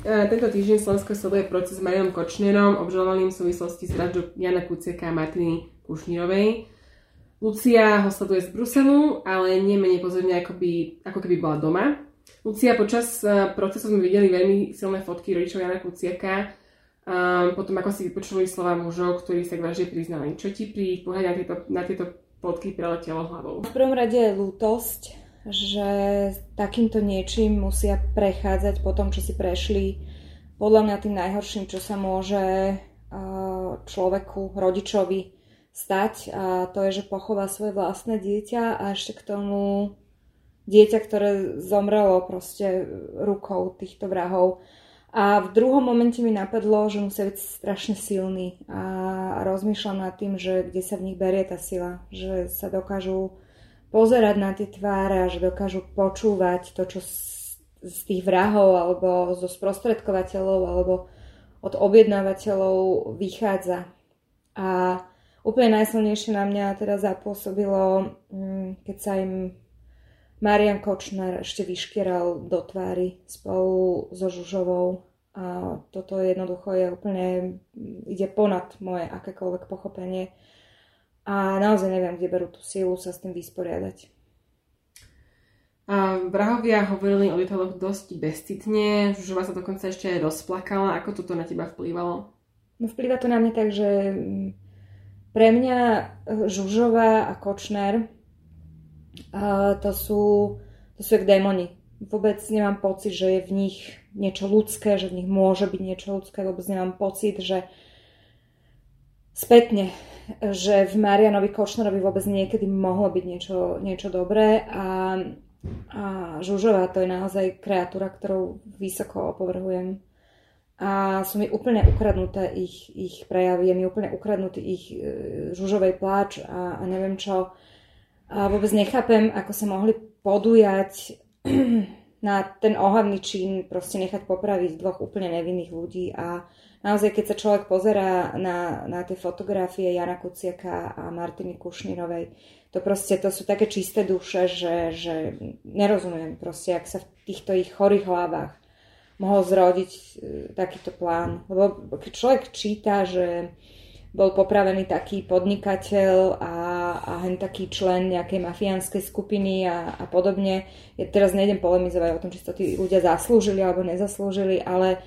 tento týždeň Slovensko sleduje proces s Marianom Kočnerom, obžalovaným v súvislosti s vraždou Jana Kuciaka a Martiny Kušnírovej. Lucia ho sleduje z Bruselu, ale nie menej pozorne ako, by, ako keby bola doma. Lucia, počas e, procesu sme videli veľmi silné fotky rodičov Jana Kuciaka, um, potom ako si vypočuli slova mužov, ktorí sa k vražde priznali. Čo ti pri pohľade na tieto, na tieto fotky preletelo hlavou? V prvom rade lútosť, že takýmto niečím musia prechádzať po tom, čo si prešli. Podľa mňa tým najhorším, čo sa môže človeku, rodičovi stať a to je, že pochová svoje vlastné dieťa a ešte k tomu dieťa, ktoré zomrelo proste rukou týchto vrahov. A v druhom momente mi napadlo, že musia byť strašne silný a rozmýšľam nad tým, že kde sa v nich berie tá sila, že sa dokážu pozerať na tie tváre a že dokážu počúvať to, čo z tých vrahov alebo zo sprostredkovateľov alebo od objednávateľov vychádza. A úplne najsilnejšie na mňa teda zapôsobilo, mm, keď sa im Marian Kočner ešte vyškieral do tvári spolu so Žužovou a toto jednoducho je úplne, ide ponad moje akékoľvek pochopenie a naozaj neviem, kde berú tú silu sa s tým vysporiadať. A vrahovia hovorili o detailoch dosť bezcitne, Žužova sa dokonca ešte aj rozplakala. Ako toto na teba vplývalo? No vplýva to na mňa tak, že mm, pre mňa Žužova a Kočner a to sú, to sú jak démoni. Vôbec nemám pocit, že je v nich niečo ľudské, že v nich môže byť niečo ľudské. Vôbec nemám pocit, že spätne, že v Marianovi Kočnerovi vôbec niekedy mohlo byť niečo, niečo dobré a, a Žužová to je naozaj kreatúra, ktorou vysoko opovrhujem. A sú mi úplne ukradnuté ich, ich prejavy, je mi úplne ukradnutý ich e, žužovej pláč a, a neviem čo. A vôbec nechápem, ako sa mohli podujať na ten ohavný čin, proste nechať popraviť dvoch úplne nevinných ľudí a naozaj, keď sa človek pozerá na, na tie fotografie Jana Kuciaka a Martiny Kušnírovej, to proste, to sú také čisté duše, že, že nerozumiem proste, ak sa v týchto ich chorých hlavách mohol zrodiť e, takýto plán. Lebo keď človek číta, že bol popravený taký podnikateľ a, a hen taký člen nejakej mafiánskej skupiny a, a podobne. Ja teraz nejdem polemizovať o tom, či to tí ľudia zaslúžili alebo nezaslúžili, ale,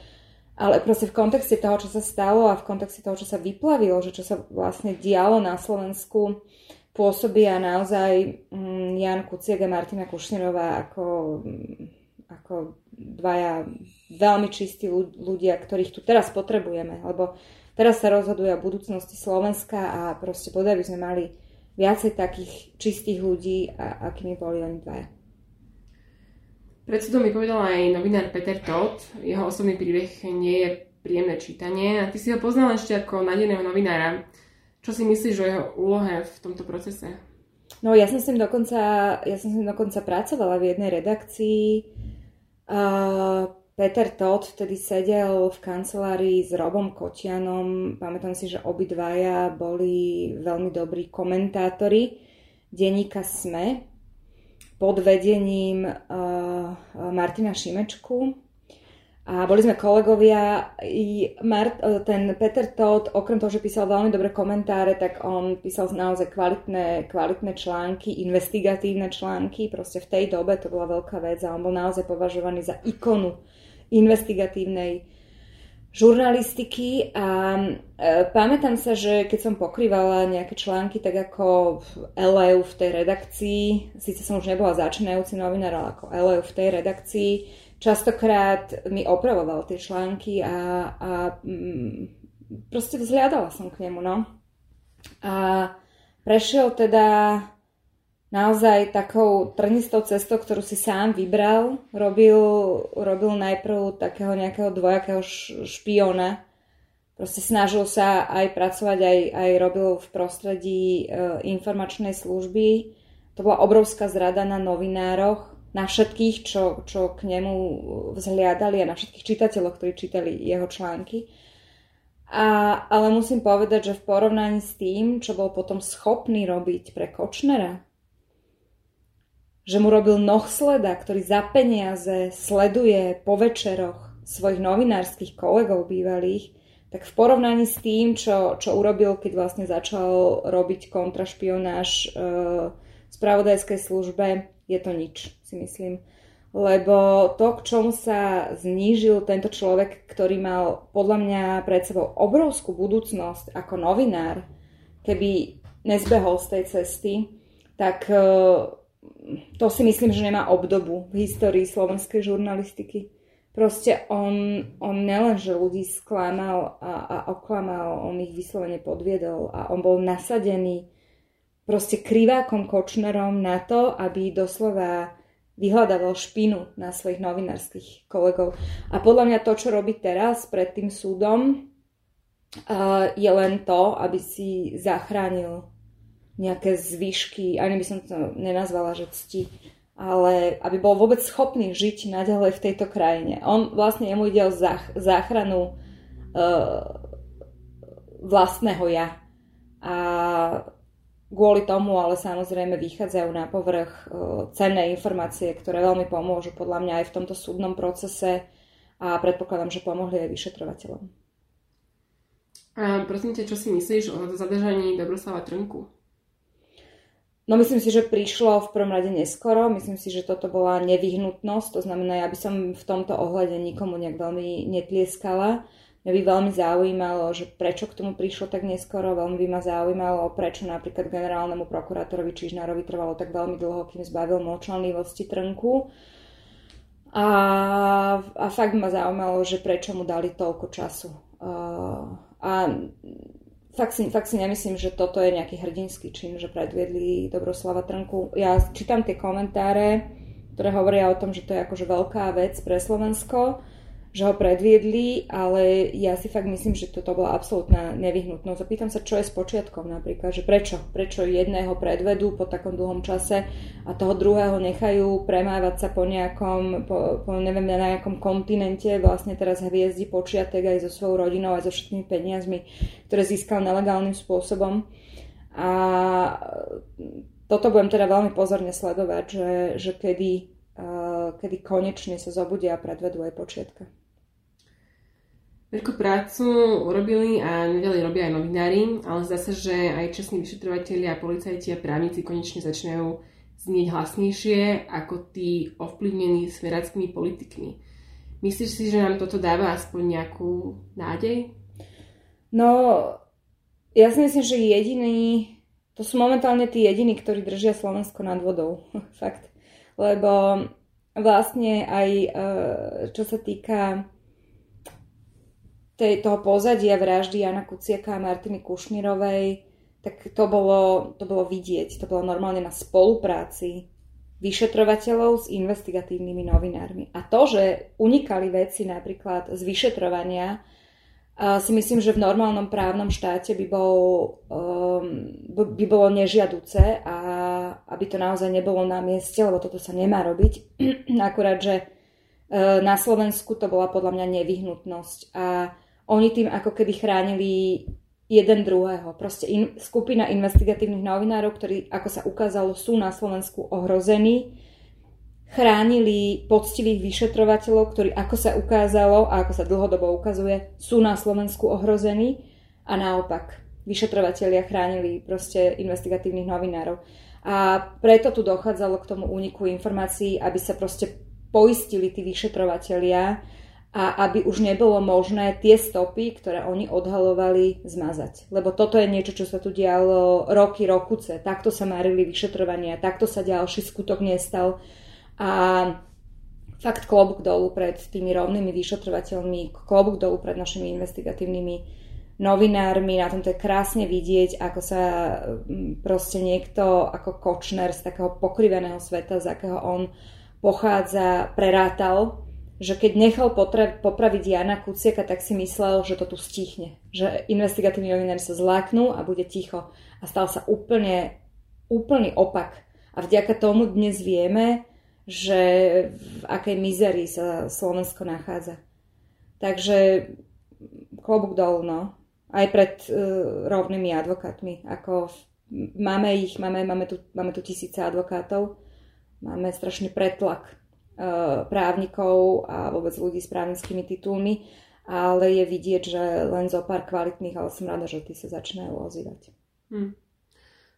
ale proste v kontexte toho, čo sa stalo a v kontexte toho, čo sa vyplavilo, že čo sa vlastne dialo na Slovensku, pôsobia naozaj mm, Jan Kuciak a Martina Kušnerová ako, mm, ako dvaja veľmi čistí ľudia, ktorých tu teraz potrebujeme, lebo teraz sa rozhoduje o budúcnosti Slovenska a proste podaj by sme mali viacej takých čistých ľudí, a, akými boli oni dvaja. Pred súdom mi povedal aj novinár Peter Todd. Jeho osobný príbeh nie je príjemné čítanie a ty si ho poznal ešte ako nadeného novinára. Čo si myslíš o jeho úlohe v tomto procese? No ja som s ním dokonca, ja som s ním dokonca pracovala v jednej redakcii. Uh, Peter Todd vtedy sedel v kancelárii s Robom Kotianom. Pamätám si, že obidvaja boli veľmi dobrí komentátori denníka SME pod vedením uh, Martina Šimečku. A boli sme kolegovia. I Mart, uh, ten Peter Todd, okrem toho, že písal veľmi dobré komentáre, tak on písal naozaj kvalitné, kvalitné články, investigatívne články. Proste v tej dobe to bola veľká vec a on bol naozaj považovaný za ikonu investigatívnej žurnalistiky a e, pamätám sa, že keď som pokrývala nejaké články, tak ako LEU v tej redakcii, síce som už nebola začínajúci novinár, ale ako LEU v tej redakcii, častokrát mi opravoval tie články a, a mm, proste vzhľadala som k nemu, no. A prešiel teda naozaj takou trnistou cestou, ktorú si sám vybral. Robil, robil najprv takého nejakého dvojakého špiona. Proste snažil sa aj pracovať, aj, aj robil v prostredí e, informačnej služby. To bola obrovská zrada na novinároch, na všetkých, čo, čo k nemu vzhliadali a na všetkých čitateľov, ktorí čítali jeho články. A, ale musím povedať, že v porovnaní s tým, čo bol potom schopný robiť pre Kočnera, že mu robil nohsleda, ktorý za peniaze sleduje po večeroch svojich novinárskych kolegov bývalých, tak v porovnaní s tým, čo, čo urobil, keď vlastne začal robiť kontrašpionáž e, spravodajskej službe, je to nič, si myslím. Lebo to, k čomu sa znížil tento človek, ktorý mal podľa mňa pred sebou obrovskú budúcnosť ako novinár, keby nezbehol z tej cesty, tak e, to si myslím, že nemá obdobu v histórii slovenskej žurnalistiky Proste on, on nelenže ľudí sklamal a, a oklamal, on ich vyslovene podviedol a on bol nasadený proste krivákom Kočnerom na to, aby doslova vyhľadával špinu na svojich novinárskych kolegov. A podľa mňa to, čo robí teraz pred tým súdom, je len to, aby si zachránil nejaké zvyšky, ani by som to nenazvala, že cti ale aby bol vôbec schopný žiť naďalej v tejto krajine. On vlastne jemu ide o záchranu uh, vlastného ja. A kvôli tomu ale samozrejme vychádzajú na povrch uh, cenné informácie, ktoré veľmi pomôžu podľa mňa aj v tomto súdnom procese a predpokladám, že pomohli aj vyšetrovateľom. A prosím ťa, čo si myslíš o zadržaní Dobroslava Trnku? No myslím si, že prišlo v prvom rade neskoro. Myslím si, že toto bola nevyhnutnosť. To znamená, ja by som v tomto ohľade nikomu nejak veľmi netlieskala. Mňa by veľmi zaujímalo, že prečo k tomu prišlo tak neskoro. Veľmi by ma zaujímalo, prečo napríklad generálnemu prokurátorovi Čižnárovi trvalo tak veľmi dlho, kým zbavil mlčanlivosti trnku. A, a fakt ma zaujímalo, že prečo mu dali toľko času. Uh, a fakt si, fakt si nemyslím, že toto je nejaký hrdinský čin, že predviedli Dobroslava Trnku. Ja čítam tie komentáre, ktoré hovoria o tom, že to je akože veľká vec pre Slovensko že ho predviedli, ale ja si fakt myslím, že toto bola absolútna nevyhnutnosť. Zapýtam sa, čo je s počiatkom napríklad, že prečo? Prečo jedného predvedú po takom dlhom čase a toho druhého nechajú premávať sa po nejakom, po, po neviem, na nejakom kontinente, vlastne teraz hviezdi počiatek aj so svojou rodinou, aj so všetkými peniazmi, ktoré získal nelegálnym spôsobom. A toto budem teda veľmi pozorne sledovať, že, že kedy, kedy konečne sa zobudia a predvedú aj počiatka. Veľkú prácu urobili a nedali robia aj novinári, ale zdá sa, že aj čestní vyšetrovateľi a policajti a právnici konečne začínajú znieť hlasnejšie ako tí ovplyvnení smeráckými politikmi. Myslíš si, že nám toto dáva aspoň nejakú nádej? No, ja si myslím, že jediní, to sú momentálne tí jediní, ktorí držia Slovensko nad vodou. Fakt. Lebo vlastne aj e, čo sa týka tej, toho pozadia vraždy Jana Kuciaka a Martiny Kušnírovej, tak to bolo, to bolo vidieť. To bolo normálne na spolupráci vyšetrovateľov s investigatívnymi novinármi. A to, že unikali veci napríklad z vyšetrovania, si myslím, že v normálnom právnom štáte by, bol, um, by bolo nežiaduce a aby to naozaj nebolo na mieste, lebo toto sa nemá robiť. Akurát, že uh, na Slovensku to bola podľa mňa nevyhnutnosť a oni tým ako keby chránili jeden druhého. Proste in, skupina investigatívnych novinárov, ktorí, ako sa ukázalo, sú na Slovensku ohrození, chránili poctivých vyšetrovateľov, ktorí, ako sa ukázalo a ako sa dlhodobo ukazuje, sú na Slovensku ohrození a naopak vyšetrovateľia chránili proste investigatívnych novinárov. A preto tu dochádzalo k tomu úniku informácií, aby sa proste poistili tí vyšetrovateľia, a aby už nebolo možné tie stopy, ktoré oni odhalovali, zmazať. Lebo toto je niečo, čo sa tu dialo roky, rokuce. Takto sa marili vyšetrovania, takto sa ďalší skutok nestal. A fakt klobúk dolu pred tými rovnými vyšetrovateľmi, klobúk dolu pred našimi investigatívnymi novinármi, na tomto je krásne vidieť, ako sa mm, proste niekto ako Kočner z takého pokriveného sveta, z akého on pochádza, prerátal že keď nechal potra- popraviť Jana Kuciaka, tak si myslel, že to tu stihne. Že investigatívni novinári sa zláknú a bude ticho. A stal sa úplne, úplný opak. A vďaka tomu dnes vieme, že v akej mizerii sa Slovensko nachádza. Takže klobúk dolu, no. Aj pred uh, rovnými advokátmi. Ako v, máme ich, máme, máme, tu, máme tu tisíce advokátov. Máme strašný pretlak právnikov a vôbec ľudí s právnickými titulmi, ale je vidieť, že len zo pár kvalitných, ale som rada, že tí sa začínajú ozývať. Hmm.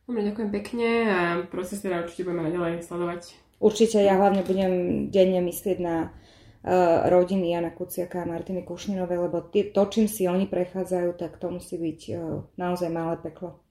Dobre, ďakujem pekne a proces teda určite budeme naďalej sledovať. Určite ja hlavne budem denne myslieť na uh, rodiny Jana Kuciaka a Martiny Kušnirovej, lebo to, čím si oni prechádzajú, tak to musí byť uh, naozaj malé peklo.